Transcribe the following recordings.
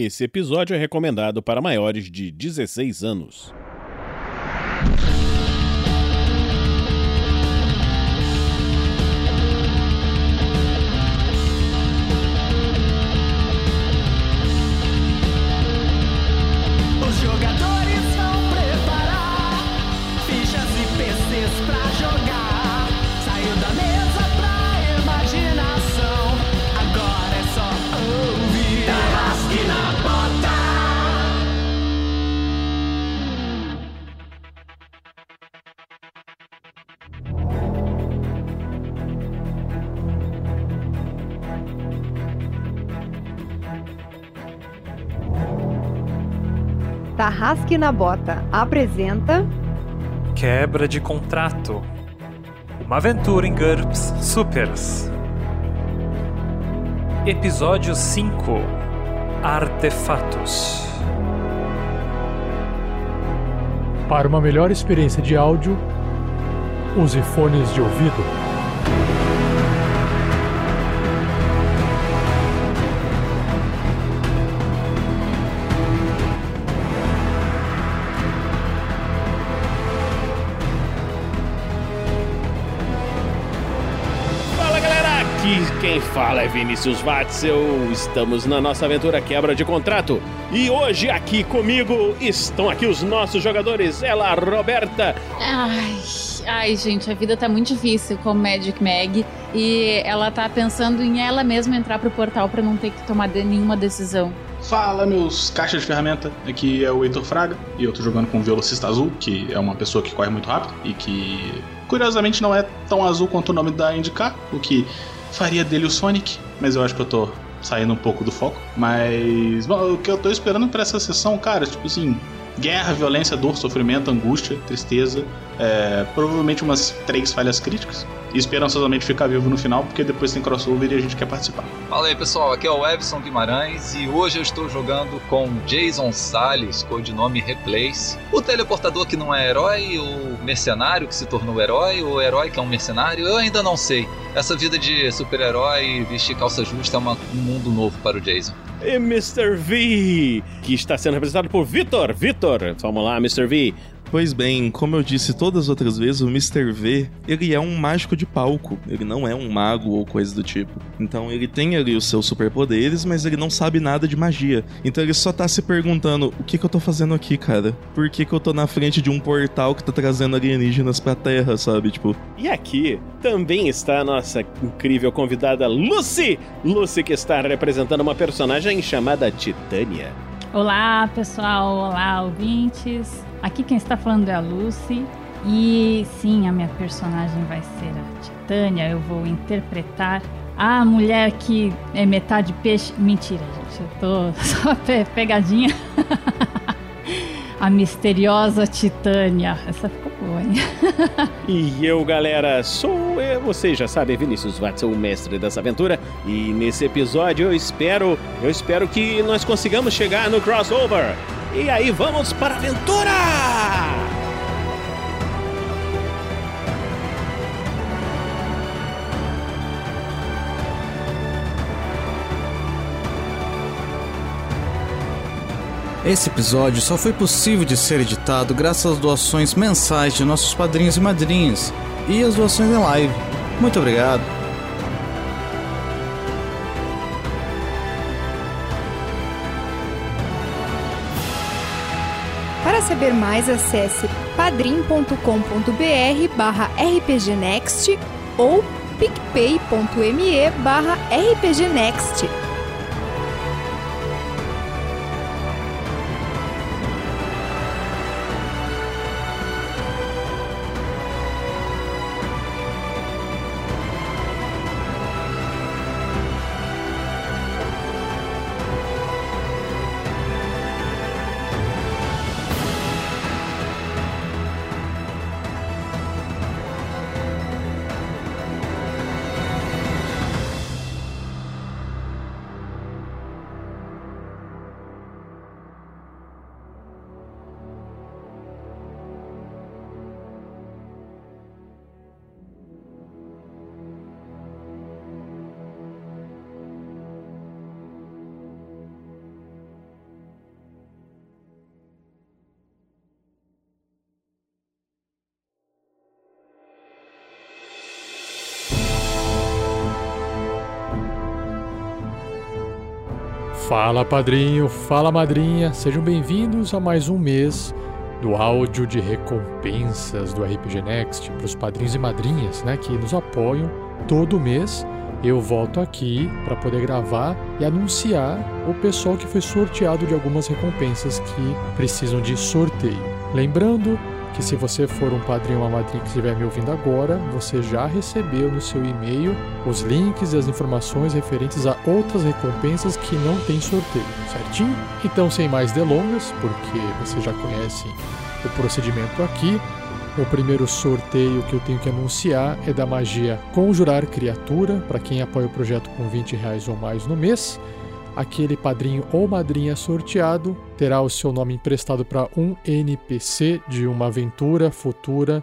Esse episódio é recomendado para maiores de 16 anos. Na Bota apresenta Quebra de contrato. Uma aventura em GURPS Supers. Episódio 5 Artefatos. Para uma melhor experiência de áudio, use fones de ouvido. Aqui quem fala é Vinícius Watzel. Estamos na nossa aventura Quebra de Contrato. E hoje aqui comigo estão aqui os nossos jogadores. Ela, Roberta, Ai, ai, gente, a vida tá muito difícil com Magic Mag e ela tá pensando em ela mesma entrar pro portal pra não ter que tomar de- nenhuma decisão. Fala, meus caixas de ferramenta. Aqui é o Heitor Fraga e eu tô jogando com o Velocista Azul, que é uma pessoa que corre muito rápido e que, curiosamente, não é tão azul quanto o nome dá a indicar, o que faria dele o Sonic, mas eu acho que eu tô saindo um pouco do foco. Mas, bom, o que eu tô esperando pra essa sessão, cara, tipo assim, guerra, violência, dor, sofrimento, angústia, tristeza, é, provavelmente umas três falhas críticas. E esperançosamente ficar vivo no final, porque depois tem crossover e a gente quer participar. Fala aí pessoal, aqui é o Evson Guimarães e hoje eu estou jogando com Jason Salles, codinome Replace. O teleportador que não é herói, o mercenário que se tornou herói, o herói que é um mercenário, eu ainda não sei. Essa vida de super-herói e vestir calça justa é uma- um mundo novo para o Jason. e Mr. V, que está sendo representado por Vitor. Vitor, vamos lá, Mr. V. Pois bem, como eu disse todas as outras vezes, o Mr. V, ele é um mágico de palco, ele não é um mago ou coisa do tipo. Então ele tem ali os seus superpoderes, mas ele não sabe nada de magia. Então ele só tá se perguntando, o que que eu tô fazendo aqui, cara? Por que que eu tô na frente de um portal que tá trazendo alienígenas pra Terra, sabe? Tipo, E aqui também está a nossa incrível convidada Lucy. Lucy que está representando uma personagem chamada Titânia. Olá, pessoal. Olá, ouvintes. Aqui quem está falando é a Lucy. E sim, a minha personagem vai ser a Titânia. Eu vou interpretar a mulher que é metade peixe. Mentira, gente. Eu tô só pe pegadinha. a misteriosa Titânia. Essa ficou boa, hein? E eu, galera, sou eu, vocês já sabem, Vinícius Watson, o mestre dessa aventura. E nesse episódio eu espero, eu espero que nós consigamos chegar no crossover. E aí vamos para a aventura! Esse episódio só foi possível de ser editado graças às doações mensais de nossos padrinhos e madrinhas e às doações em live. Muito obrigado. Saber mais, acesse padrim.com.br barra rpgnext ou picpay.me barra rpgnext. Fala padrinho, fala madrinha, sejam bem-vindos a mais um mês do áudio de recompensas do RPG Next para os padrinhos e madrinhas, né, que nos apoiam todo mês. Eu volto aqui para poder gravar e anunciar o pessoal que foi sorteado de algumas recompensas que precisam de sorteio. Lembrando que se você for um padrinho ou uma madrinha que estiver me ouvindo agora, você já recebeu no seu e-mail os links e as informações referentes a outras recompensas que não tem sorteio, certinho? Então, sem mais delongas, porque você já conhece o procedimento aqui, o primeiro sorteio que eu tenho que anunciar é da magia Conjurar Criatura, para quem apoia o projeto com 20 reais ou mais no mês. Aquele padrinho ou madrinha sorteado terá o seu nome emprestado para um NPC de uma aventura futura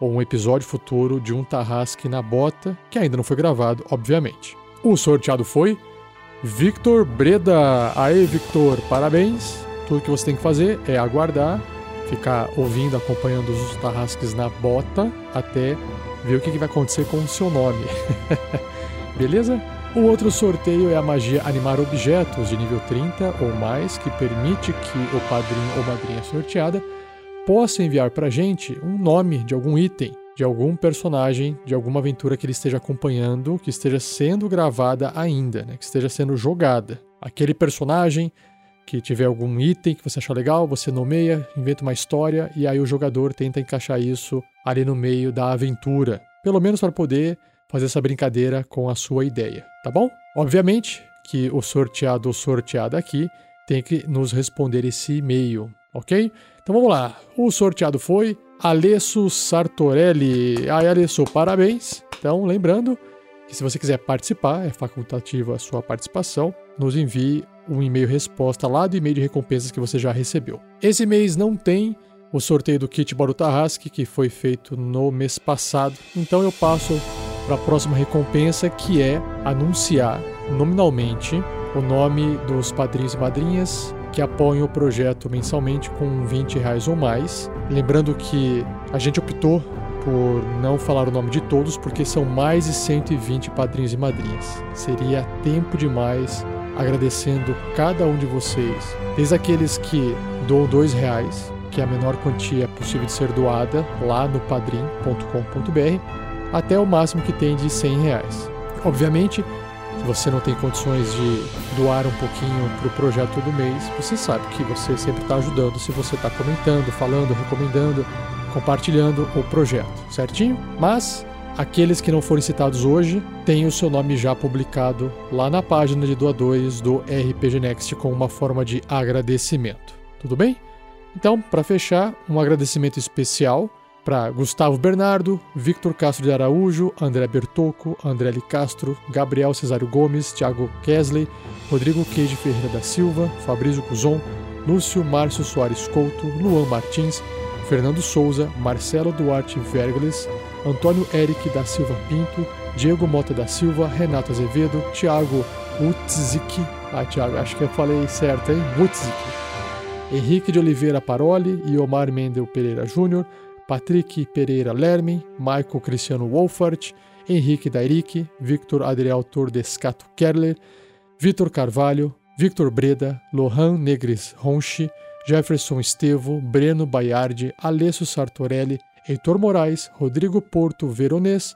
ou um episódio futuro de um Tarrasque na Bota, que ainda não foi gravado, obviamente. O sorteado foi Victor Breda. Aê, Victor, parabéns! Tudo que você tem que fazer é aguardar ficar ouvindo, acompanhando os tarrasques na bota até ver o que, vai acontecer com o seu nome. Beleza? O outro sorteio é a magia animar objetos de nível 30 ou mais, que permite que o padrinho ou madrinha sorteada possa enviar pra gente um nome de algum item, de algum personagem, de alguma aventura que ele esteja acompanhando, que esteja sendo gravada ainda, né? que esteja sendo jogada. Aquele personagem que tiver algum item que você achar legal, você nomeia, inventa uma história e aí o jogador tenta encaixar isso ali no meio da aventura, pelo menos para poder fazer essa brincadeira com a sua ideia, tá bom? Obviamente que o sorteado ou sorteada aqui tem que nos responder esse e-mail, ok? Então vamos lá. O sorteado foi Alesso Sartorelli. Ai, Alesso, parabéns. Então, lembrando que se você quiser participar, é facultativa a sua participação, nos envie um e-mail resposta lá do e-mail de recompensas que você já recebeu. Esse mês não tem o sorteio do kit Barutarrasque, que foi feito no mês passado, então eu passo para a próxima recompensa, que é anunciar nominalmente o nome dos padrinhos e madrinhas que apoiam o projeto mensalmente com 20 reais ou mais. Lembrando que a gente optou por não falar o nome de todos, porque são mais de 120 padrinhos e madrinhas. Seria tempo demais agradecendo cada um de vocês, desde aqueles que doam dois reais, que é a menor quantia possível de ser doada lá no padrim.com.br, até o máximo que tem de 100 reais. Obviamente, se você não tem condições de doar um pouquinho para o projeto todo mês, você sabe que você sempre está ajudando se você está comentando, falando, recomendando, compartilhando o projeto, certinho? Mas Aqueles que não forem citados hoje têm o seu nome já publicado lá na página de doadores do RPG Next com uma forma de agradecimento. Tudo bem? Então, para fechar, um agradecimento especial para Gustavo Bernardo, Victor Castro de Araújo, André Bertocco, André L. Castro, Gabriel Cesário Gomes, Thiago Kesley, Rodrigo Queijo Ferreira da Silva, Fabrício Cuzon, Lúcio Márcio Soares Couto, Luan Martins, Fernando Souza, Marcelo Duarte Vergles, Antônio Eric da Silva Pinto, Diego Mota da Silva, Renato Azevedo, Thiago Utzik, ah, Thiago, acho que eu falei certo, hein? Utzik. Henrique de Oliveira Paroli e Omar Mendel Pereira Júnior, Patrick Pereira Lerme, Michael Cristiano Wolfart, Henrique Dairic, Victor Adriel Tordescato Kerler, Vitor Carvalho, Victor Breda, Lohan Negres Ronchi, Jefferson Estevo, Breno Baiardi, Alessio Sartorelli, Heitor Moraes, Rodrigo Porto Veronês,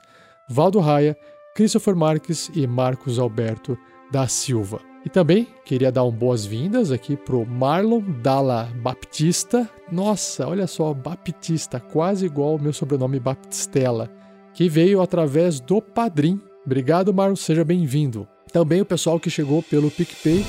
Valdo Raia, Christopher Marques e Marcos Alberto da Silva. E também queria dar um boas-vindas aqui pro Marlon Dalla Baptista. Nossa, olha só, Baptista, quase igual ao meu sobrenome Baptistella, que veio através do Padrim. Obrigado, Marlon, seja bem-vindo. Também o pessoal que chegou pelo PicPay,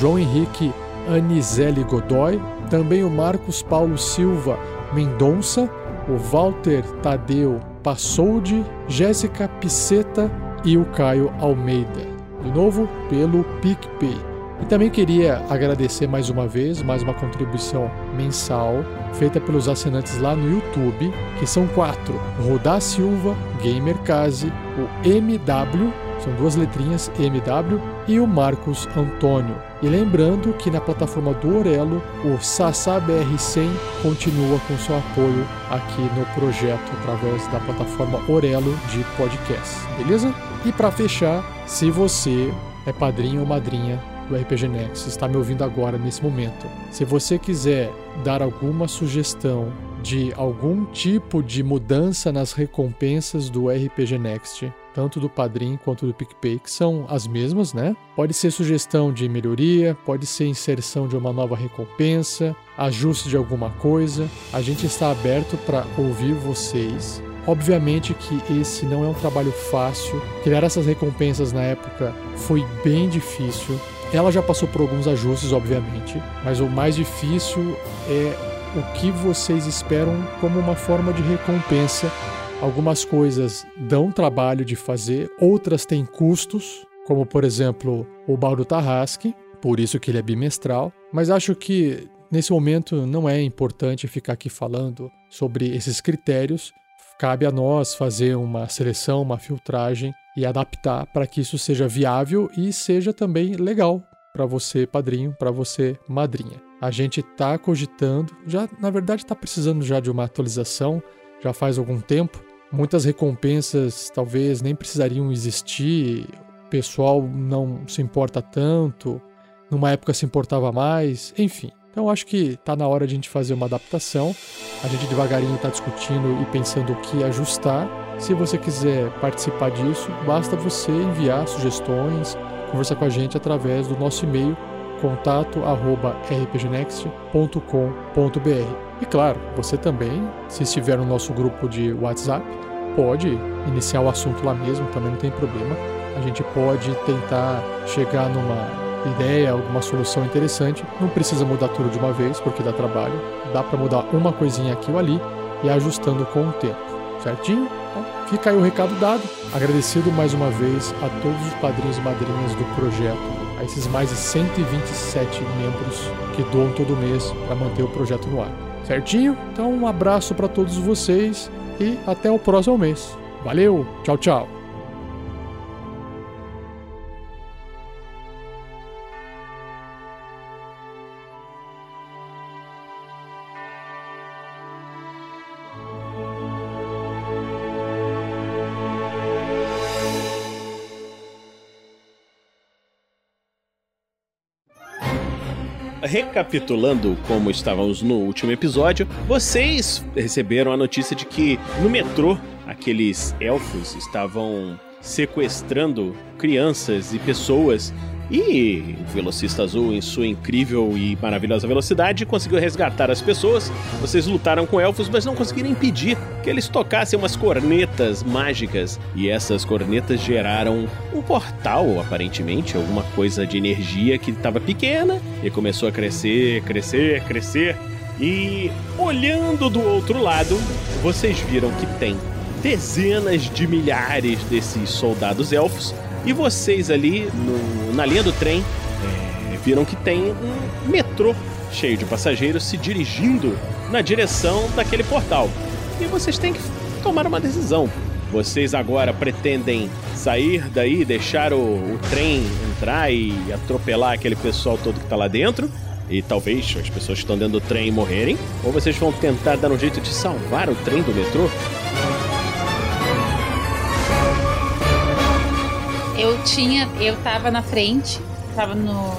João Henrique Anizelli Godoy, também o Marcos Paulo Silva Mendonça, o Walter Tadeu Passoldi, Jéssica Piceta e o Caio Almeida. De novo, pelo PicPay. E também queria agradecer mais uma vez, mais uma contribuição mensal feita pelos assinantes lá no YouTube, que são quatro: Rodar Silva, Gamercase, o MW, são duas letrinhas MW, e o Marcos Antônio. E lembrando que na plataforma do Orelo, o Sassá BR100 continua com seu apoio aqui no projeto através da plataforma Orelo de podcast, beleza? E para fechar, se você é padrinho ou madrinha do RPG Next está me ouvindo agora nesse momento, se você quiser dar alguma sugestão de algum tipo de mudança nas recompensas do RPG Next, tanto do Padrim quanto do PicPay, que são as mesmas, né? Pode ser sugestão de melhoria, pode ser inserção de uma nova recompensa, ajuste de alguma coisa. A gente está aberto para ouvir vocês. Obviamente que esse não é um trabalho fácil. Criar essas recompensas na época foi bem difícil. Ela já passou por alguns ajustes, obviamente, mas o mais difícil é o que vocês esperam como uma forma de recompensa. Algumas coisas dão trabalho de fazer, outras têm custos, como por exemplo o baldo Tarrasque, por isso que ele é bimestral, mas acho que nesse momento não é importante ficar aqui falando sobre esses critérios. Cabe a nós fazer uma seleção, uma filtragem e adaptar para que isso seja viável e seja também legal para você, padrinho, para você, madrinha. A gente está cogitando, já na verdade está precisando já de uma atualização, já faz algum tempo. Muitas recompensas talvez nem precisariam existir, o pessoal não se importa tanto, numa época se importava mais, enfim. Então acho que está na hora de a gente fazer uma adaptação. A gente devagarinho está discutindo e pensando o que ajustar. Se você quiser participar disso, basta você enviar sugestões, conversar com a gente através do nosso e-mail contato@rpgnext.com.br. E claro, você também, se estiver no nosso grupo de WhatsApp, pode iniciar o assunto lá mesmo, também não tem problema. A gente pode tentar chegar numa ideia, alguma solução interessante. Não precisa mudar tudo de uma vez, porque dá trabalho. Dá para mudar uma coisinha aqui ou ali e ajustando com o tempo. Certinho? Então, fica aí o recado dado. Agradecido mais uma vez a todos os padrinhos e madrinhas do projeto a esses mais de 127 membros que doam todo mês para manter o projeto no ar. Certinho? Então, um abraço para todos vocês e até o próximo mês. Valeu, tchau, tchau. Recapitulando como estávamos no último episódio, vocês receberam a notícia de que no metrô aqueles elfos estavam sequestrando crianças e pessoas e o velocista azul, em sua incrível e maravilhosa velocidade, conseguiu resgatar as pessoas. Vocês lutaram com elfos, mas não conseguiram impedir que eles tocassem umas cornetas mágicas. E essas cornetas geraram um portal, aparentemente, alguma coisa de energia que estava pequena e começou a crescer, crescer, crescer. E olhando do outro lado, vocês viram que tem dezenas de milhares desses soldados elfos e vocês ali no, na linha do trem é, viram que tem um metrô cheio de passageiros se dirigindo na direção daquele portal. E vocês têm que tomar uma decisão. Vocês agora pretendem sair daí, deixar o, o trem entrar e atropelar aquele pessoal todo que está lá dentro? E talvez as pessoas que estão dentro do trem morrerem? Ou vocês vão tentar dar um jeito de salvar o trem do metrô? Eu tinha. Eu tava na frente, tava no.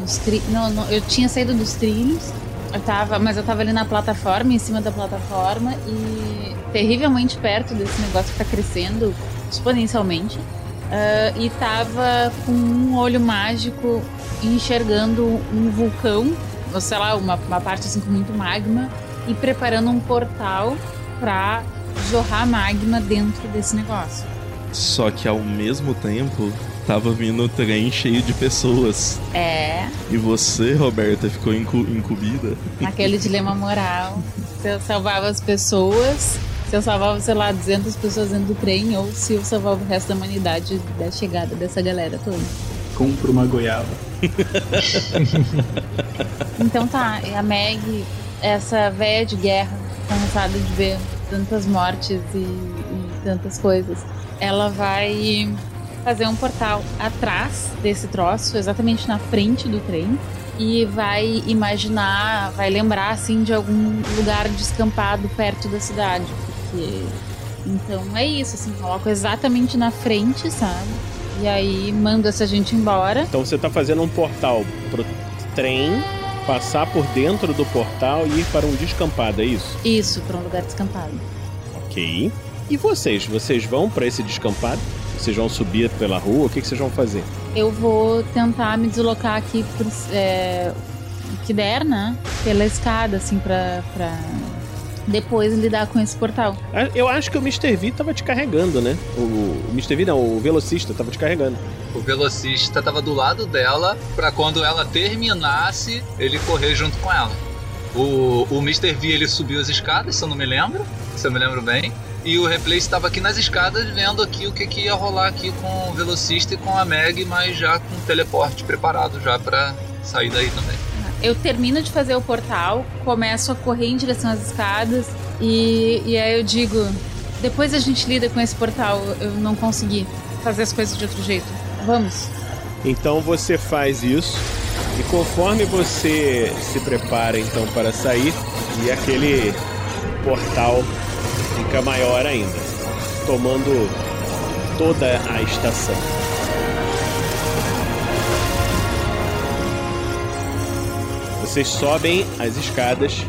Nos no, no, eu tinha saído dos trilhos, eu tava, mas eu tava ali na plataforma, em cima da plataforma, e terrivelmente perto desse negócio que tá crescendo exponencialmente. Uh, e tava com um olho mágico enxergando um vulcão, ou sei lá, uma, uma parte assim com muito magma, e preparando um portal pra jorrar magma dentro desse negócio. Só que ao mesmo tempo tava vindo o trem cheio de pessoas. É. E você, Roberta, ficou incu incumbida. Aquele dilema moral. Se eu salvava as pessoas, se eu salvava, sei lá, 200 pessoas dentro do trem, ou se eu salvava o resto da humanidade da chegada dessa galera toda. Compro uma goiaba. então tá, a Meg, essa véia de guerra, cansada de ver tantas mortes e, e tantas coisas ela vai fazer um portal atrás desse troço, exatamente na frente do trem, e vai imaginar, vai lembrar assim de algum lugar descampado perto da cidade, porque então é isso, assim, coloca exatamente na frente, sabe? E aí manda essa gente embora. Então você tá fazendo um portal pro trem passar por dentro do portal e ir para um descampado, é isso? Isso, pra um lugar descampado. Ok. E vocês? Vocês vão para esse descampado? Vocês vão subir pela rua? O que, que vocês vão fazer? Eu vou tentar me deslocar aqui por, é, o que der, né? Pela escada, assim, pra, pra depois lidar com esse portal. Ah, Eu acho que o Mr. V tava te carregando, né? O, o Mr. V não, o velocista tava te carregando. O velocista tava do lado dela pra quando ela terminasse, ele correr junto com ela. O, o Mr. V ele subiu as escadas, se eu não me lembro, se eu me lembro bem. E o Replay estava aqui nas escadas vendo aqui o que, que ia rolar aqui com o velocista e com a Meg, mas já com o teleporte preparado já pra sair daí também. Eu termino de fazer o portal, começo a correr em direção às escadas e, e aí eu digo: depois a gente lida com esse portal, eu não consegui fazer as coisas de outro jeito. Vamos. Então você faz isso e conforme você se prepara então para sair e aquele portal fica maior ainda, tomando toda a estação. Vocês sobem as escadas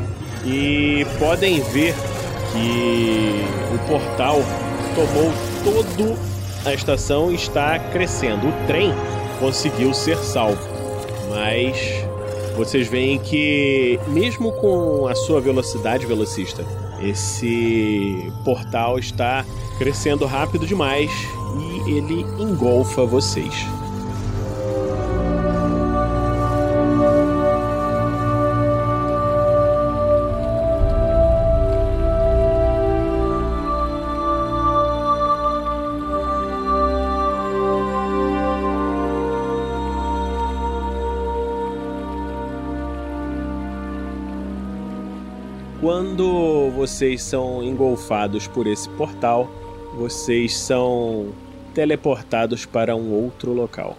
e podem ver que o portal tomou todo a estação e está crescendo. O trem conseguiu ser salvo, mas vocês veem que mesmo com a sua velocidade velocista, esse portal está crescendo rápido demais e ele engolfa vocês. Vocês são engolfados por esse portal, vocês são teleportados para um outro local.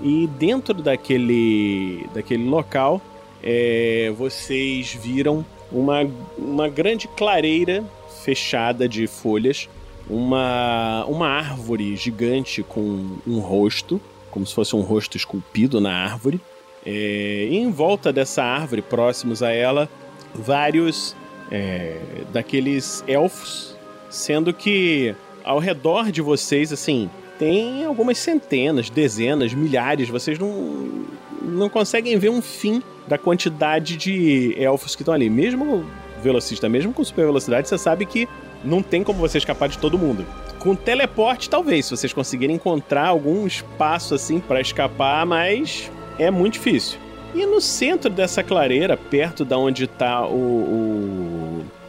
E dentro daquele, daquele local, é, vocês viram uma, uma grande clareira fechada de folhas, uma, uma árvore gigante com um rosto, como se fosse um rosto esculpido na árvore. É, em volta dessa árvore, próximos a ela, vários é, daqueles elfos, sendo que ao redor de vocês, assim, tem algumas centenas, dezenas, milhares, vocês não, não conseguem ver um fim da quantidade de elfos que estão ali. Mesmo velocista, mesmo com super velocidade, você sabe que não tem como você escapar de todo mundo. Com teleporte, talvez, se vocês conseguirem encontrar algum espaço assim para escapar, mas é muito difícil. E no centro dessa clareira, perto da onde tá o, o,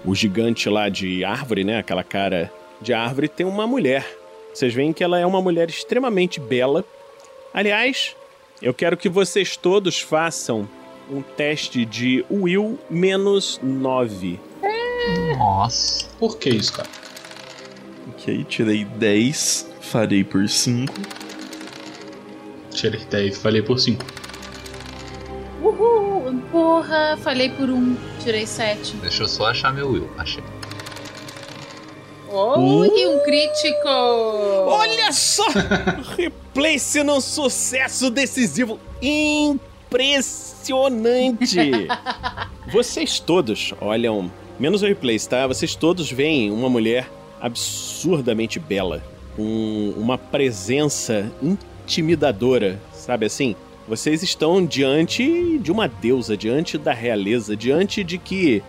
o gigante lá de árvore, né? Aquela cara de árvore, tem uma mulher. Vocês veem que ela é uma mulher extremamente bela. Aliás, eu quero que vocês todos façam um teste de Will menos 9. Nossa. Por que isso, cara? Ok, tirei 10, farei por 5. Tirei 10, falei por 5. Uhul! Porra, falei por um, tirei sete. Deixa eu só achar meu Will. Achei. Oh, e um crítico! Olha só! Replay sendo um sucesso decisivo impressionante! Vocês todos olham, menos o replay, tá? Vocês todos veem uma mulher absurdamente bela, com uma presença intimidadora, sabe assim? Vocês estão diante de uma deusa, diante da realeza, diante de que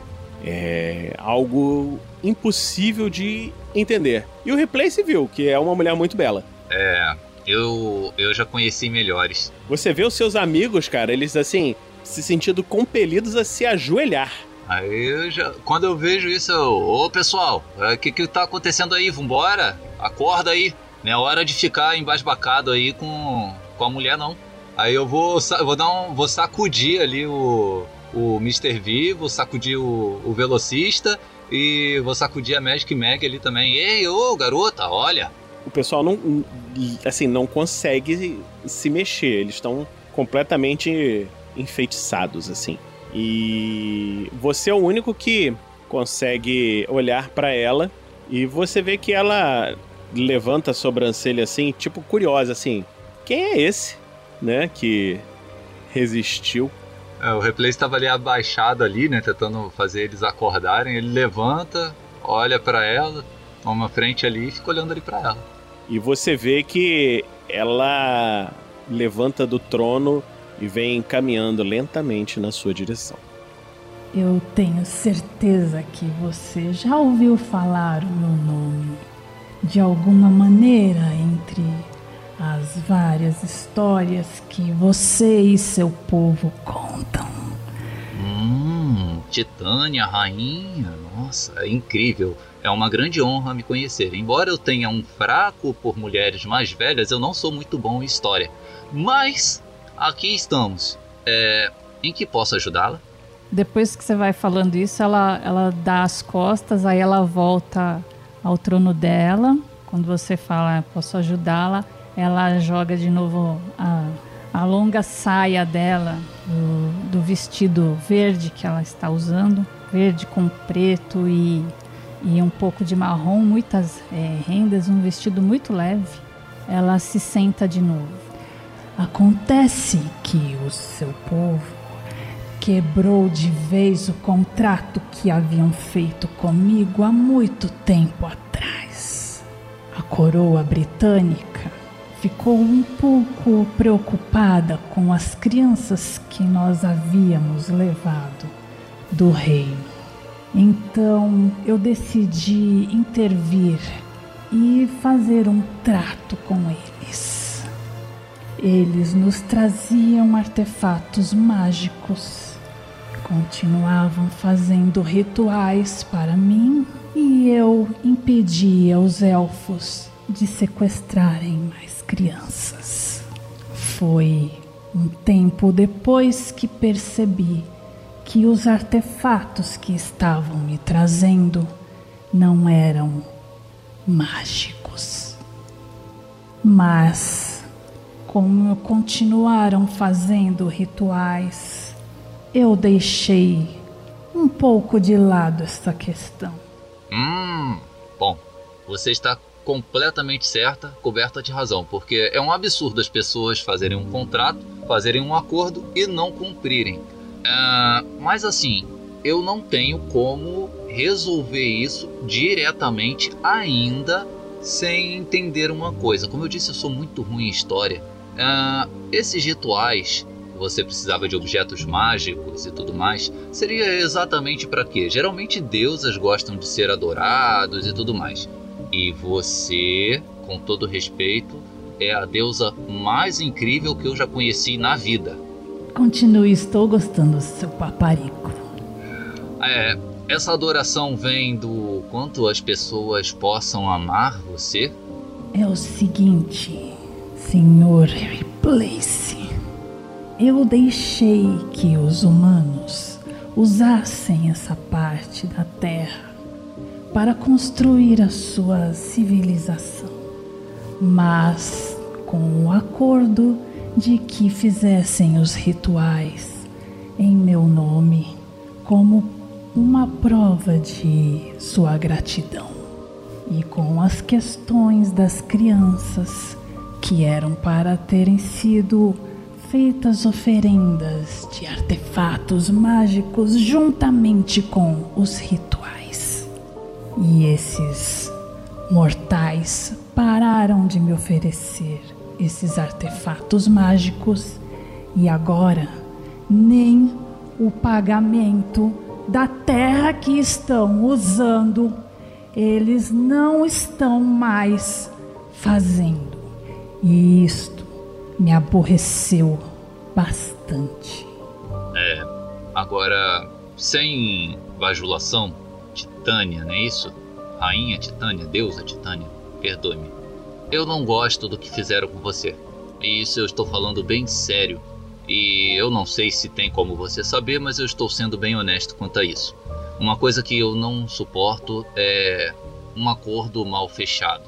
é algo impossível de entender. E o replay se viu que é uma mulher muito bela. É, eu, eu já conheci melhores. Você vê os seus amigos, cara, eles assim, se sentindo compelidos a se ajoelhar. Aí eu já. Quando eu vejo isso, eu. Ô pessoal, o que que tá acontecendo aí? Vambora? Acorda aí. Não é hora de ficar embasbacado aí com, com a mulher, não. Aí eu vou, vou dar um. Vou sacudir ali o. O Mr. V, vou sacudir o, o velocista e vou sacudir a Magic Mag ali também. Ei, ô garota, olha! O pessoal não, assim, não consegue se mexer, eles estão completamente enfeitiçados, assim. E você é o único que consegue olhar pra ela e você vê que ela levanta a sobrancelha assim, tipo curiosa assim. Quem é esse, né, que resistiu? É, o replay estava ali abaixado ali, né, tentando fazer eles acordarem. Ele levanta, olha pra ela, toma frente ali e fica olhando ali pra ela. E você vê que ela levanta do trono e vem caminhando lentamente na sua direção. Eu tenho certeza que você já ouviu falar o meu nome. De alguma maneira, entre as várias histórias que você e seu povo contam. Hum, Titânia, rainha, nossa, é incrível. É uma grande honra me conhecer. Embora eu tenha um fraco por mulheres mais velhas, eu não sou muito bom em história. Mas aqui estamos. É, em que posso ajudá-la? Depois que você vai falando isso, ela, ela dá as costas, aí ela volta ao trono dela. Quando você fala, posso ajudá-la, ela joga de novo a, a longa saia dela, do, do vestido verde que ela está usando verde com preto e, e um pouco de marrom, muitas é, rendas, um vestido muito leve. Ela se senta de novo. Acontece que o seu povo quebrou de vez o contrato que haviam feito comigo há muito tempo atrás. A coroa britânica ficou um pouco preocupada com as crianças que nós havíamos levado do reino. Então eu decidi intervir e fazer um trato com eles. Eles nos traziam artefatos mágicos, continuavam fazendo rituais para mim e eu impedia os elfos de sequestrarem mais crianças. Foi um tempo depois que percebi que os artefatos que estavam me trazendo não eram mágicos. Mas, como continuaram fazendo rituais, eu deixei um pouco de lado essa questão. Hum, bom, você está completamente certa, coberta de razão, porque é um absurdo as pessoas fazerem um contrato, fazerem um acordo e não cumprirem. Uh, mas assim, eu não tenho como resolver isso diretamente ainda sem entender uma coisa. Como eu disse, eu sou muito ruim em história. Uh, esses rituais, você precisava de objetos mágicos e tudo mais, seria exatamente para quê? Geralmente deusas gostam de ser adorados e tudo mais. E você, com todo respeito, é a deusa mais incrível que eu já conheci na vida. Continue, estou gostando do seu paparico. É, essa adoração vem do quanto as pessoas possam amar você? É o seguinte, senhor Replace. Eu deixei que os humanos usassem essa parte da Terra para construir a sua civilização, mas com o acordo de que fizessem os rituais em meu nome como uma prova de sua gratidão e com as questões das crianças que eram para terem sido feitas oferendas de artefatos mágicos juntamente com os rituais. E esses mortais pararam de me oferecer esses artefatos mágicos e agora nem o pagamento da terra que estão usando eles não estão mais fazendo. E isto me aborreceu bastante. É, agora, sem bajulação, Titânia, não é isso? Rainha Titânia, deusa Titânia, perdoe-me. Eu não gosto do que fizeram com você. E isso eu estou falando bem sério. E eu não sei se tem como você saber, mas eu estou sendo bem honesto quanto a isso. Uma coisa que eu não suporto é um acordo mal fechado.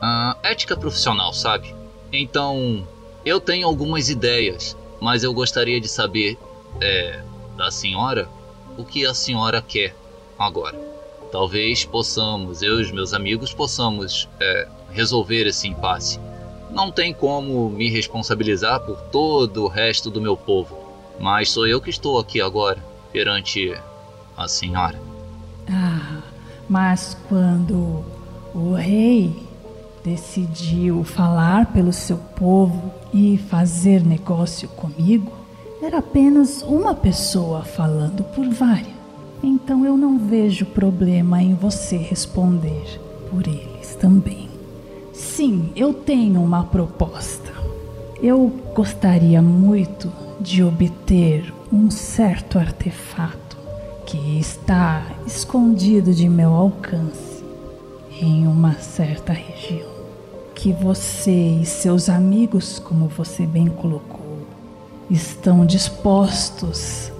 Ah, ética profissional, sabe? Então, eu tenho algumas ideias, mas eu gostaria de saber é, da senhora o que a senhora quer agora. Talvez possamos, eu e os meus amigos, possamos é, resolver esse impasse. Não tem como me responsabilizar por todo o resto do meu povo, mas sou eu que estou aqui agora, perante a senhora. Ah, mas quando o rei decidiu falar pelo seu povo e fazer negócio comigo, era apenas uma pessoa falando por várias. Então eu não vejo problema em você responder por eles também. Sim, eu tenho uma proposta. Eu gostaria muito de obter um certo artefato que está escondido de meu alcance em uma certa região. Que você e seus amigos, como você bem colocou, estão dispostos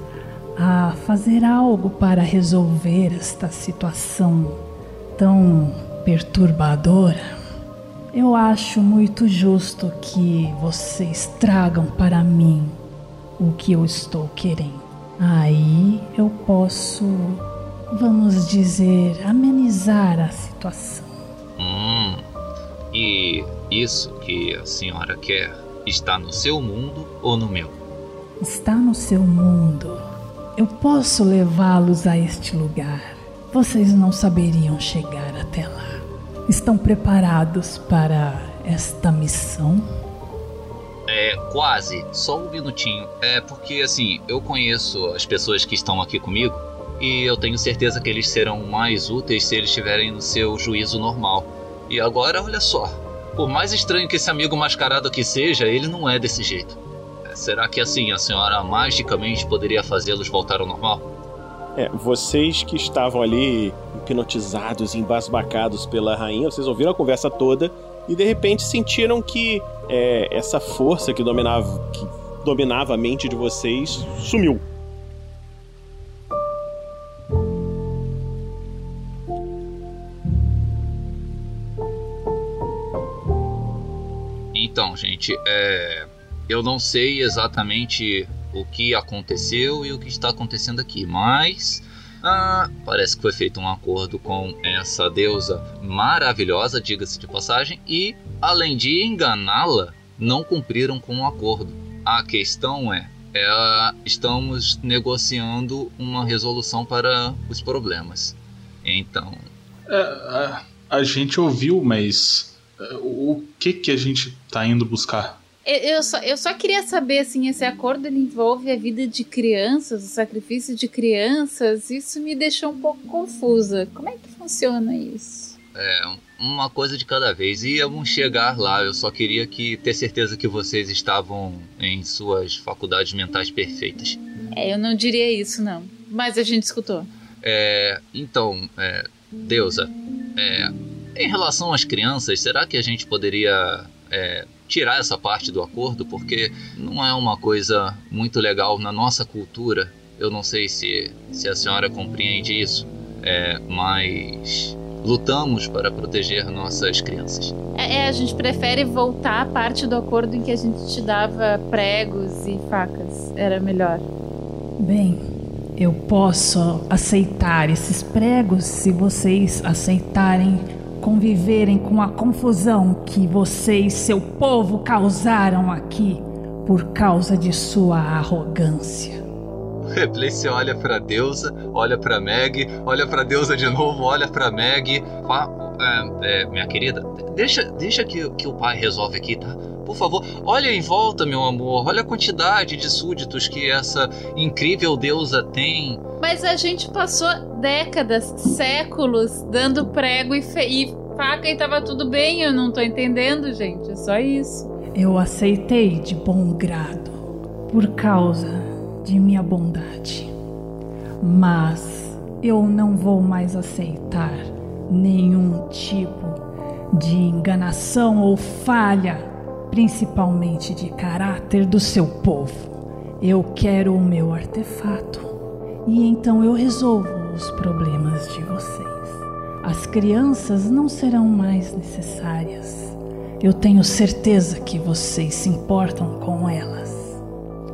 a fazer algo para resolver esta situação tão perturbadora. Eu acho muito justo que vocês tragam para mim o que eu estou querendo. Aí eu posso, vamos dizer, amenizar a situação. Hum, e isso que a senhora quer está no seu mundo ou no meu? Está no seu mundo. Eu posso levá-los a este lugar. Vocês não saberiam chegar até lá. Estão preparados para esta missão? É, quase. Só um minutinho. É porque, assim, eu conheço as pessoas que estão aqui comigo e eu tenho certeza que eles serão mais úteis se eles estiverem no seu juízo normal. E agora, olha só. Por mais estranho que esse amigo mascarado aqui seja, ele não é desse jeito. Será que, assim, a senhora magicamente poderia fazê-los voltar ao normal? É, vocês que estavam ali hipnotizados embasbacados pela rainha, vocês ouviram a conversa toda e de repente sentiram que é, essa força que dominava, que dominava a mente de vocês sumiu. Então, gente, é, eu não sei exatamente o que aconteceu e o que está acontecendo aqui, mas ah, parece que foi feito um acordo com essa deusa maravilhosa, diga-se de passagem, e além de enganá-la, não cumpriram com o acordo. A questão é, é, estamos negociando uma resolução para os problemas. Então. É, a, a gente ouviu, mas é, o que que a gente tá indo buscar? Eu, só, eu só queria saber, assim, esse acordo envolve a vida de crianças, o sacrifício de crianças. Isso me deixou um pouco confusa. Como é que funciona isso? É, uma coisa de cada vez. Íamos chegar lá, eu só queria que ter certeza que vocês estavam em suas faculdades mentais perfeitas. É, eu não diria isso, não. Mas a gente escutou. É, então, é, Deusa, é, em relação às crianças, será que a gente poderia é, tirar essa parte do acordo? Porque não é uma coisa muito legal na nossa cultura. Eu não sei se, se a senhora compreende isso, é, mas lutamos para proteger nossas crianças. É, é, a gente prefere voltar à parte do acordo em que a gente te dava pregos e facas. Era melhor. Bem, eu posso aceitar esses pregos se vocês aceitarem conviverem com a confusão que você e seu povo causaram aqui por causa de sua arrogância. Replace olha pra deusa, olha pra Meg, olha pra deusa de novo, olha pra Meg. é, é, minha querida, deixa, deixa que, que o pai resolve aqui, tá? Por favor, olha em volta, meu amor. Olha a quantidade de súditos que essa incrível deusa tem. Mas a gente passou décadas, séculos, dando prego e, e faca e tava tudo bem. Eu não tô entendendo, gente. É só isso. Eu aceitei de bom grado por causa de minha bondade. Mas eu não vou mais aceitar nenhum tipo de enganação ou falha principalmente de caráter do seu povo. Eu quero o meu artefato e então eu resolvo os problemas de vocês. As crianças não serão mais necessárias. Eu tenho certeza que vocês se importam com elas.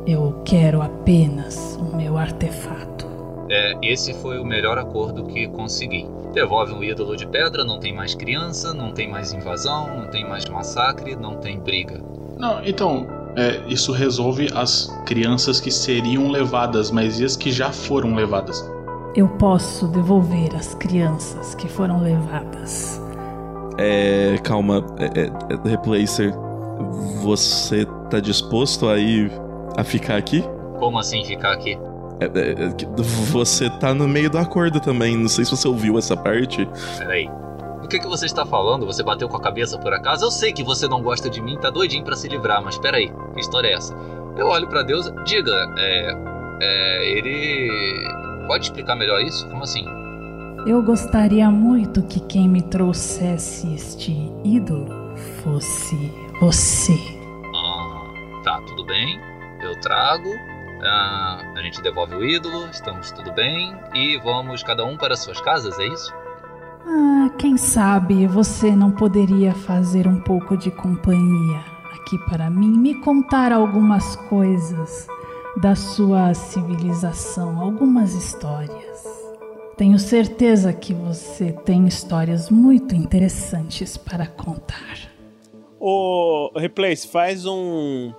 Eu quero apenas o meu artefato. É, esse foi o melhor acordo que consegui. Devolve um ídolo de pedra, não tem mais criança, não tem mais invasão, não tem mais massacre, não tem briga. Não, então, é, isso resolve as crianças que seriam levadas, mas e as que já foram levadas? Eu posso devolver as crianças que foram levadas. É. Calma, é, é, é, Replacer. Você tá disposto a ir. a ficar aqui? Como assim ficar aqui? É, é, é, você tá no meio do acordo também. Não sei se você ouviu essa parte. Peraí. O que, que você está falando? Você bateu com a cabeça por acaso? Eu sei que você não gosta de mim, tá doidinho pra se livrar, mas peraí, que história é essa? Eu olho pra Deus, diga, é. É. Ele. Pode explicar melhor isso? Como assim? Eu gostaria muito que quem me trouxesse este ídolo fosse você. Ah, tá, tudo bem. Eu trago. Ah, a gente devolve o ídolo, estamos tudo bem. E vamos cada um para suas casas, é isso? Ah, quem sabe você não poderia fazer um pouco de companhia aqui para mim, me contar algumas coisas da sua civilização, algumas histórias. Tenho certeza que você tem histórias muito interessantes para contar. Ô, Replace, faz um,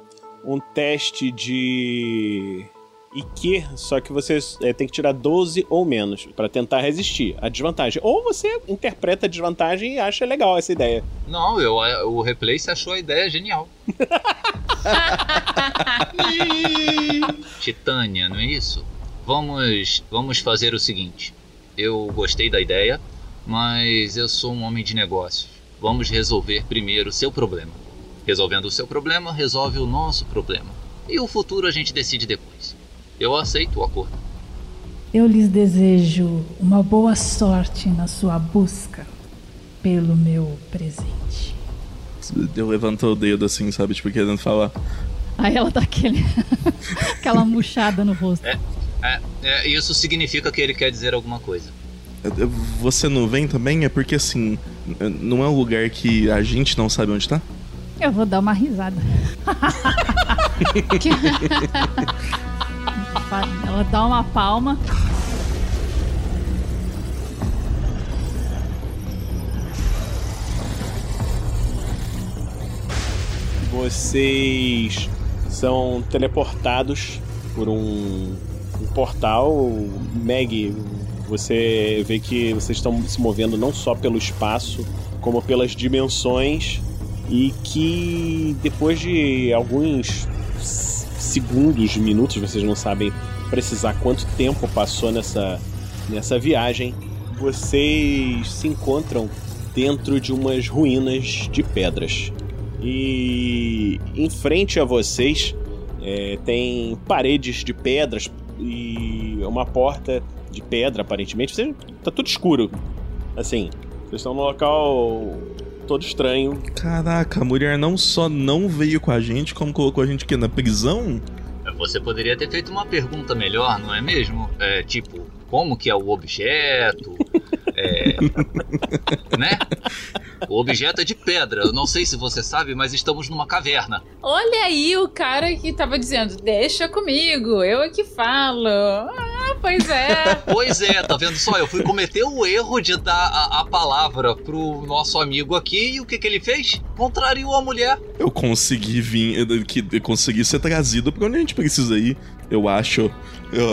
um teste de IQ, só que você é, tem que tirar 12 ou menos pra tentar resistir à desvantagem. Ou você interpreta a desvantagem e acha legal essa ideia. Não, eu, o Replace achou a ideia genial. Titânia, não é isso? Vamos, vamos fazer o seguinte. Eu gostei da ideia, mas eu sou um homem de negócios. Vamos resolver primeiro o seu problema. Resolvendo o seu problema, resolve o nosso problema. E o futuro a gente decide depois. Eu aceito o acordo. Eu lhes desejo uma boa sorte na sua busca pelo meu presente. Eu levanto o dedo assim, sabe? Tipo, querendo falar. Aí ela dá aquele, aquela murchada no rosto. É, é, é, isso significa que ele quer dizer alguma coisa. Você não vem também? É porque assim, não é um lugar que a gente não sabe onde tá? Eu vou dar uma risada. ela dá uma palma. Vocês são teleportados por um, um portal. Meg, você vê que vocês estão se movendo não só pelo espaço, como pelas dimensões. E que depois de alguns segundos, minutos, vocês não sabem precisar quanto tempo passou nessa, nessa viagem, vocês se encontram dentro de umas ruínas de pedras. E em frente a vocês é, tem paredes de pedras e uma porta de pedra, aparentemente. Você, tá tudo escuro. Assim, vocês estão num local todo estranho. Caraca, a mulher não só não veio com a gente, como colocou a gente aqui na prisão? Você poderia ter feito uma pergunta melhor, não é mesmo? É, tipo, como que é o objeto? É, né? O objeto é de pedra. Eu não sei se você sabe, mas estamos numa caverna. Olha aí o cara que tava dizendo: Deixa comigo, eu é que falo. Ah, pois é. pois é, tá vendo só? Eu fui cometer o erro de dar a, a palavra pro nosso amigo aqui e o que, que ele fez? Contrariou a mulher. Eu consegui vir, que eu consegui ser trazido pra onde a gente precisa ir, eu acho. Eu...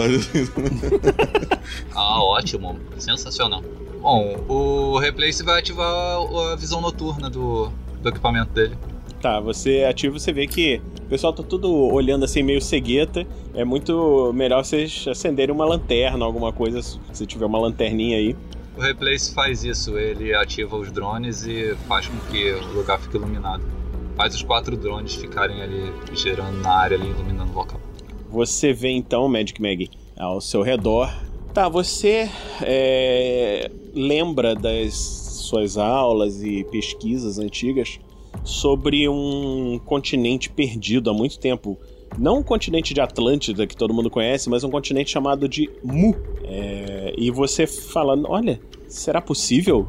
ah, ótimo. Sensacional. Bom, o Replace vai ativar a visão noturna do, do equipamento dele. Tá, você ativa, você vê que o pessoal tá tudo olhando assim meio cegueta. É muito melhor vocês acenderem uma lanterna, alguma coisa, se tiver uma lanterninha aí. O Replace faz isso, ele ativa os drones e faz com que o lugar fique iluminado. Faz os quatro drones ficarem ali gerando na área ali, iluminando o local. Você vê então, Magic Mag, ao seu redor. Tá, você é, lembra das suas aulas e pesquisas antigas sobre um continente perdido há muito tempo. Não um continente de Atlântida que todo mundo conhece, mas um continente chamado de Mu. É, e você falando, olha, será possível?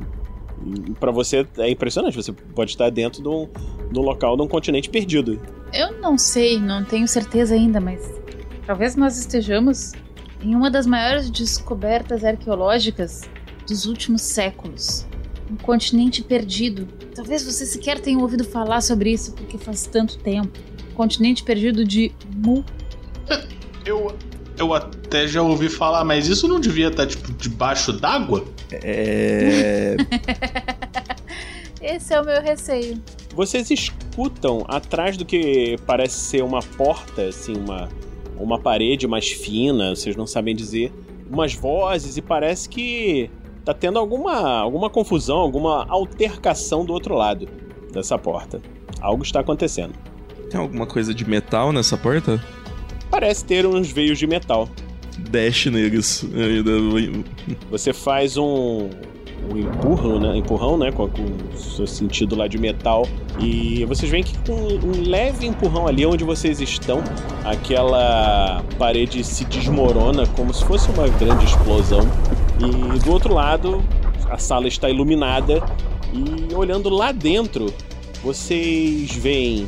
Para você é impressionante, você pode estar dentro de um, de um local de um continente perdido. Eu não sei, não tenho certeza ainda, mas talvez nós estejamos em uma das maiores descobertas arqueológicas dos últimos séculos. Um continente perdido. Talvez você sequer tenha ouvido falar sobre isso porque faz tanto tempo. Continente perdido de Mu. Eu, eu até já ouvi falar, mas isso não devia estar, tipo, debaixo d'água? É. Esse é o meu receio. Vocês escutam atrás do que parece ser uma porta, assim, uma, uma parede mais fina, vocês não sabem dizer, umas vozes e parece que tá tendo alguma, alguma confusão, alguma altercação do outro lado dessa porta. Algo está acontecendo. Tem alguma coisa de metal nessa porta? Parece ter uns veios de metal. Dash neles. Você faz um, um empurrão, né? Empurrão, né? Com, com o seu sentido lá de metal. E vocês veem que com um leve empurrão ali onde vocês estão, aquela parede se desmorona como se fosse uma grande explosão. E do outro lado, a sala está iluminada. E olhando lá dentro, vocês veem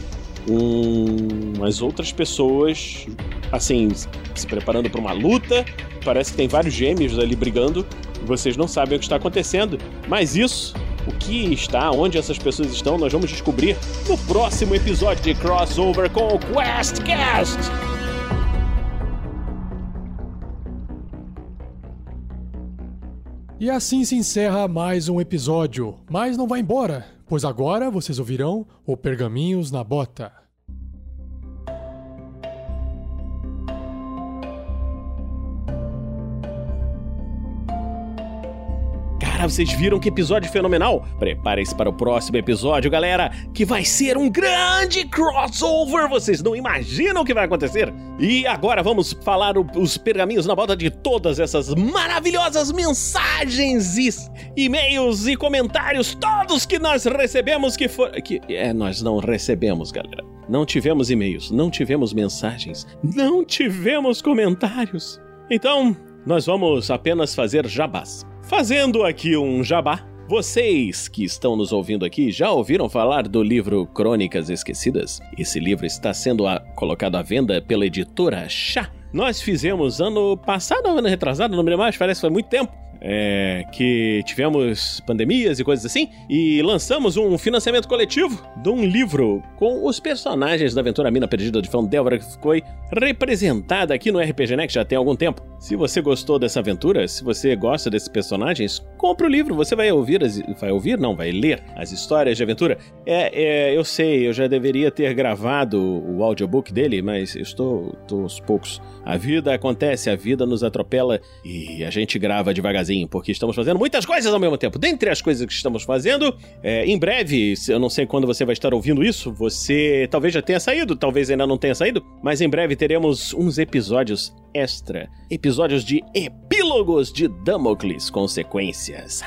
um, umas outras pessoas, assim, se preparando para uma luta. Parece que tem vários gêmeos ali brigando. Vocês não sabem o que está acontecendo. Mas isso, o que está, onde essas pessoas estão, nós vamos descobrir no próximo episódio de Crossover com o QuestCast. E assim se encerra mais um episódio. Mas não vai embora, pois agora vocês ouvirão o Pergaminhos na Bota. Cara, vocês viram que episódio fenomenal? Preparem-se para o próximo episódio, galera, que vai ser um grande crossover. Vocês não imaginam o que vai acontecer? E agora vamos falar o- os pergaminhos na volta de todas essas maravilhosas mensagens e e-mails e comentários, todos que nós recebemos que foram. Que, é, nós não recebemos, galera. Não tivemos e-mails, não tivemos mensagens, não tivemos comentários. Então, nós vamos apenas fazer jabás. Fazendo aqui um jabá. Vocês que estão nos ouvindo aqui já ouviram falar do livro Crônicas Esquecidas? Esse livro está sendo a- colocado à venda pela editora Chá. Nós fizemos ano passado, ano retrasado, não me lembro mais, parece que foi muito tempo. É, que tivemos pandemias e coisas assim, e lançamos um financiamento coletivo de um livro com os personagens da aventura Mina Perdida de Fandelver que foi representada aqui no RPG Next já tem algum tempo. Se você gostou dessa aventura, se você gosta desses personagens, compre o livro, você vai ouvir, as, vai ouvir, não, vai ler as histórias de aventura. É, é, eu sei, eu já deveria ter gravado o audiobook dele, mas eu estou, estou aos poucos. A vida acontece, a vida nos atropela e a gente grava devagarzinho, porque estamos fazendo muitas coisas ao mesmo tempo. Dentre as coisas que estamos fazendo, é, em breve, eu não sei quando você vai estar ouvindo isso, você talvez já tenha saído, talvez ainda não tenha saído, mas em breve teremos uns episódios extra. Episódios de epílogos de Damocles Consequências.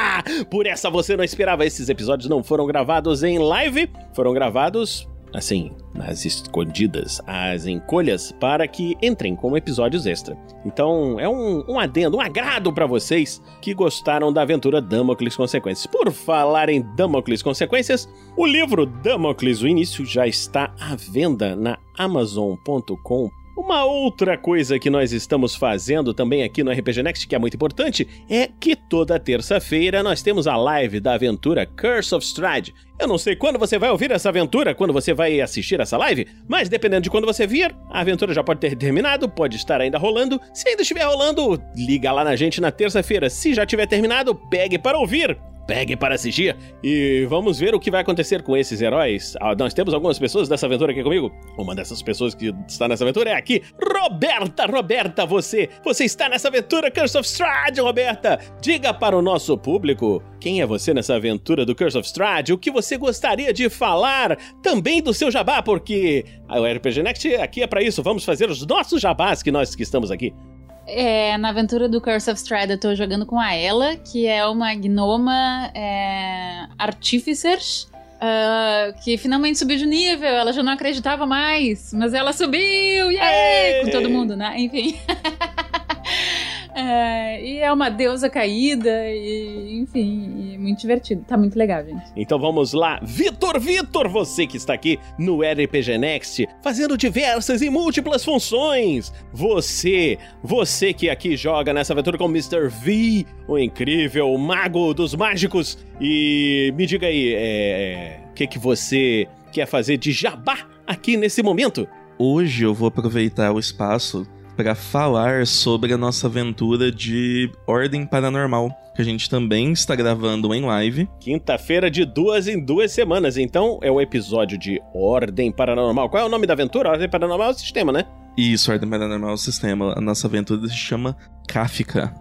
Por essa você não esperava, esses episódios não foram gravados em live, foram gravados assim, nas escondidas, as encolhas, para que entrem como episódios extra. Então, é um, um adendo, um agrado para vocês que gostaram da aventura Damocles Consequências. Por falar em Damocles Consequências, o livro Damocles, o início, já está à venda na Amazon.com. Uma outra coisa que nós estamos fazendo também aqui no RPG Next, que é muito importante, é que toda terça-feira nós temos a live da aventura Curse of Stride. Eu não sei quando você vai ouvir essa aventura, quando você vai assistir essa live, mas dependendo de quando você vir, a aventura já pode ter terminado, pode estar ainda rolando. Se ainda estiver rolando, liga lá na gente na terça-feira. Se já tiver terminado, pegue para ouvir. Pegue para assistir e vamos ver o que vai acontecer com esses heróis. Ah, nós temos algumas pessoas dessa aventura aqui comigo. Uma dessas pessoas que está nessa aventura é aqui, Roberta. Roberta, você, você está nessa aventura Curse of Strahd, Roberta. Diga para o nosso público quem é você nessa aventura do Curse of Strahd, o que você gostaria de falar, também do seu jabá, porque a RPG Next aqui é para isso. Vamos fazer os nossos jabás que nós que estamos aqui. É, na aventura do Curse of Strahd eu tô jogando com a Ela, que é uma gnoma é, artificer, ah, que finalmente subiu de nível. Ela já não acreditava mais, mas ela subiu, yay! Com todo mundo, né? Enfim. É, e é uma deusa caída, e, enfim, e muito divertido. Tá muito legal, gente. Então vamos lá, Vitor Vitor, você que está aqui no RPG Next, fazendo diversas e múltiplas funções. Você, você que aqui joga nessa aventura com Mr. V, o incrível mago dos mágicos. E me diga aí, é, o que que você quer fazer de jabá aqui nesse momento? Hoje eu vou aproveitar o espaço para falar sobre a nossa aventura de Ordem Paranormal, que a gente também está gravando em live. Quinta-feira de duas em duas semanas, então é o episódio de Ordem Paranormal. Qual é o nome da aventura? Ordem Paranormal é o sistema, né? Isso, Ordem Paranormal é o sistema. A nossa aventura se chama Kafka.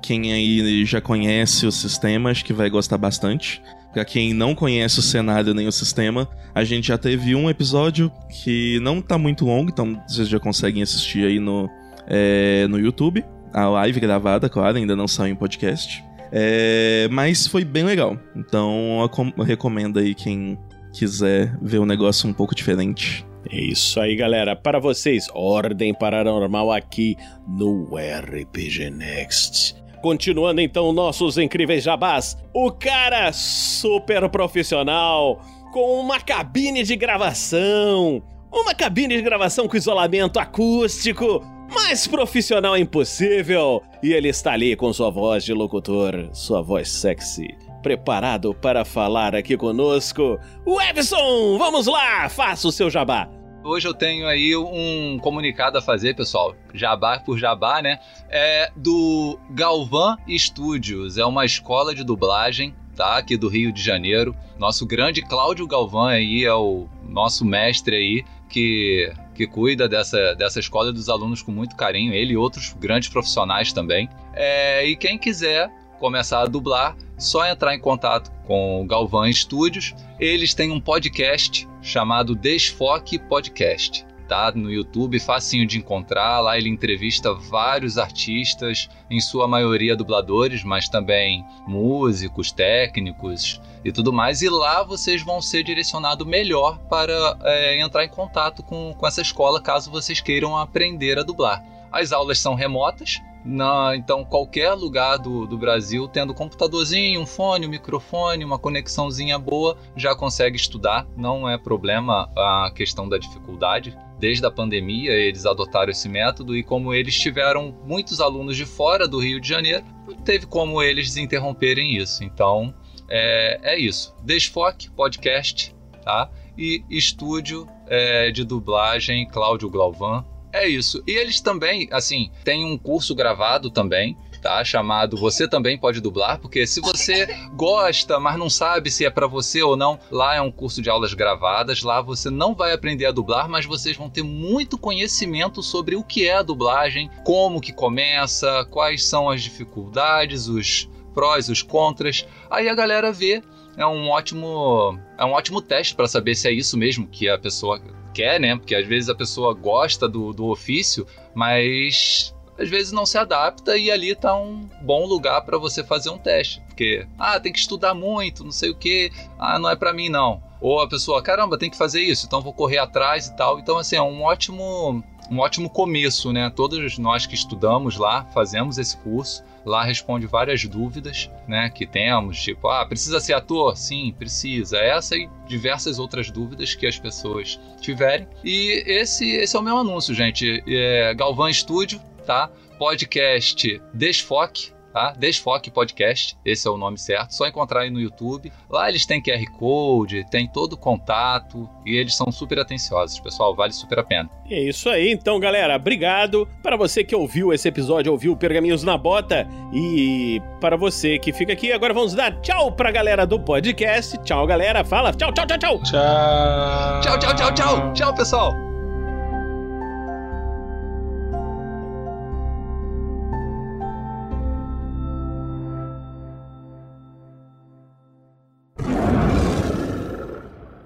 Quem aí já conhece o sistema, acho que vai gostar bastante. Pra quem não conhece o cenário nem o sistema, a gente já teve um episódio que não tá muito longo, então vocês já conseguem assistir aí no, é, no YouTube. A live gravada, claro, ainda não saiu em podcast. É, mas foi bem legal. Então eu com- eu recomendo aí quem quiser ver um negócio um pouco diferente. É isso aí, galera. Para vocês, Ordem Paranormal aqui no RPG Next. Continuando então nossos incríveis jabás. O cara super profissional, com uma cabine de gravação. Uma cabine de gravação com isolamento acústico. Mais profissional impossível. E ele está ali com sua voz de locutor, sua voz sexy. Preparado para falar aqui conosco. Webson, vamos lá, faça o seu jabá. Hoje eu tenho aí um comunicado a fazer, pessoal. Jabá por jabá, né? É do Galvan Studios. É uma escola de dublagem, tá? Aqui do Rio de Janeiro. Nosso grande Cláudio Galvan aí é o nosso mestre aí que, que cuida dessa, dessa escola e dos alunos com muito carinho. Ele e outros grandes profissionais também. É, e quem quiser começar a dublar, só entrar em contato com o Galvan Studios. Eles têm um podcast chamado Desfoque Podcast. Tá no YouTube, facinho de encontrar. Lá ele entrevista vários artistas, em sua maioria dubladores, mas também músicos, técnicos e tudo mais. E lá vocês vão ser direcionados melhor para é, entrar em contato com, com essa escola caso vocês queiram aprender a dublar. As aulas são remotas, na, então, qualquer lugar do, do Brasil, tendo computadorzinho, um fone, um microfone, uma conexãozinha boa, já consegue estudar. Não é problema a questão da dificuldade. Desde a pandemia, eles adotaram esse método e, como eles tiveram muitos alunos de fora do Rio de Janeiro, não teve como eles interromperem isso. Então, é, é isso. Desfoque Podcast, tá? E estúdio é, de dublagem Cláudio Glauvan. É isso. E eles também, assim, tem um curso gravado também, tá? Chamado Você Também Pode Dublar, porque se você gosta, mas não sabe se é para você ou não, lá é um curso de aulas gravadas. Lá você não vai aprender a dublar, mas vocês vão ter muito conhecimento sobre o que é a dublagem, como que começa, quais são as dificuldades, os prós, os contras. Aí a galera vê é um ótimo é um ótimo teste para saber se é isso mesmo que a pessoa quer, né? Porque às vezes a pessoa gosta do, do ofício, mas às vezes não se adapta e ali tá um bom lugar para você fazer um teste. Porque, ah, tem que estudar muito, não sei o que, ah, não é para mim não. Ou a pessoa, caramba, tem que fazer isso, então vou correr atrás e tal. Então, assim, é um ótimo, um ótimo começo, né? Todos nós que estudamos lá, fazemos esse curso. Lá responde várias dúvidas, né, que temos, tipo, ah, precisa ser ator? Sim, precisa. Essa e diversas outras dúvidas que as pessoas tiverem. E esse, esse é o meu anúncio, gente. É Galvão Estúdio, tá? Podcast Desfoque, tá? Desfoque Podcast, esse é o nome certo. Só encontrar aí no YouTube. Lá eles têm QR Code, tem todo o contato e eles são super atenciosos, pessoal. Vale super a pena. É isso aí, então, galera. Obrigado para você que ouviu esse episódio, ouviu Pergaminhos na Bota. E para você que fica aqui, agora vamos dar tchau pra galera do podcast. Tchau, galera. Fala, tchau, tchau, tchau, tchau. Tchau. Tchau, tchau, tchau, tchau. Tchau, pessoal.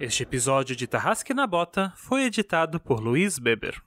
Este episódio de Tarrasque na Bota foi editado por Luiz Beber.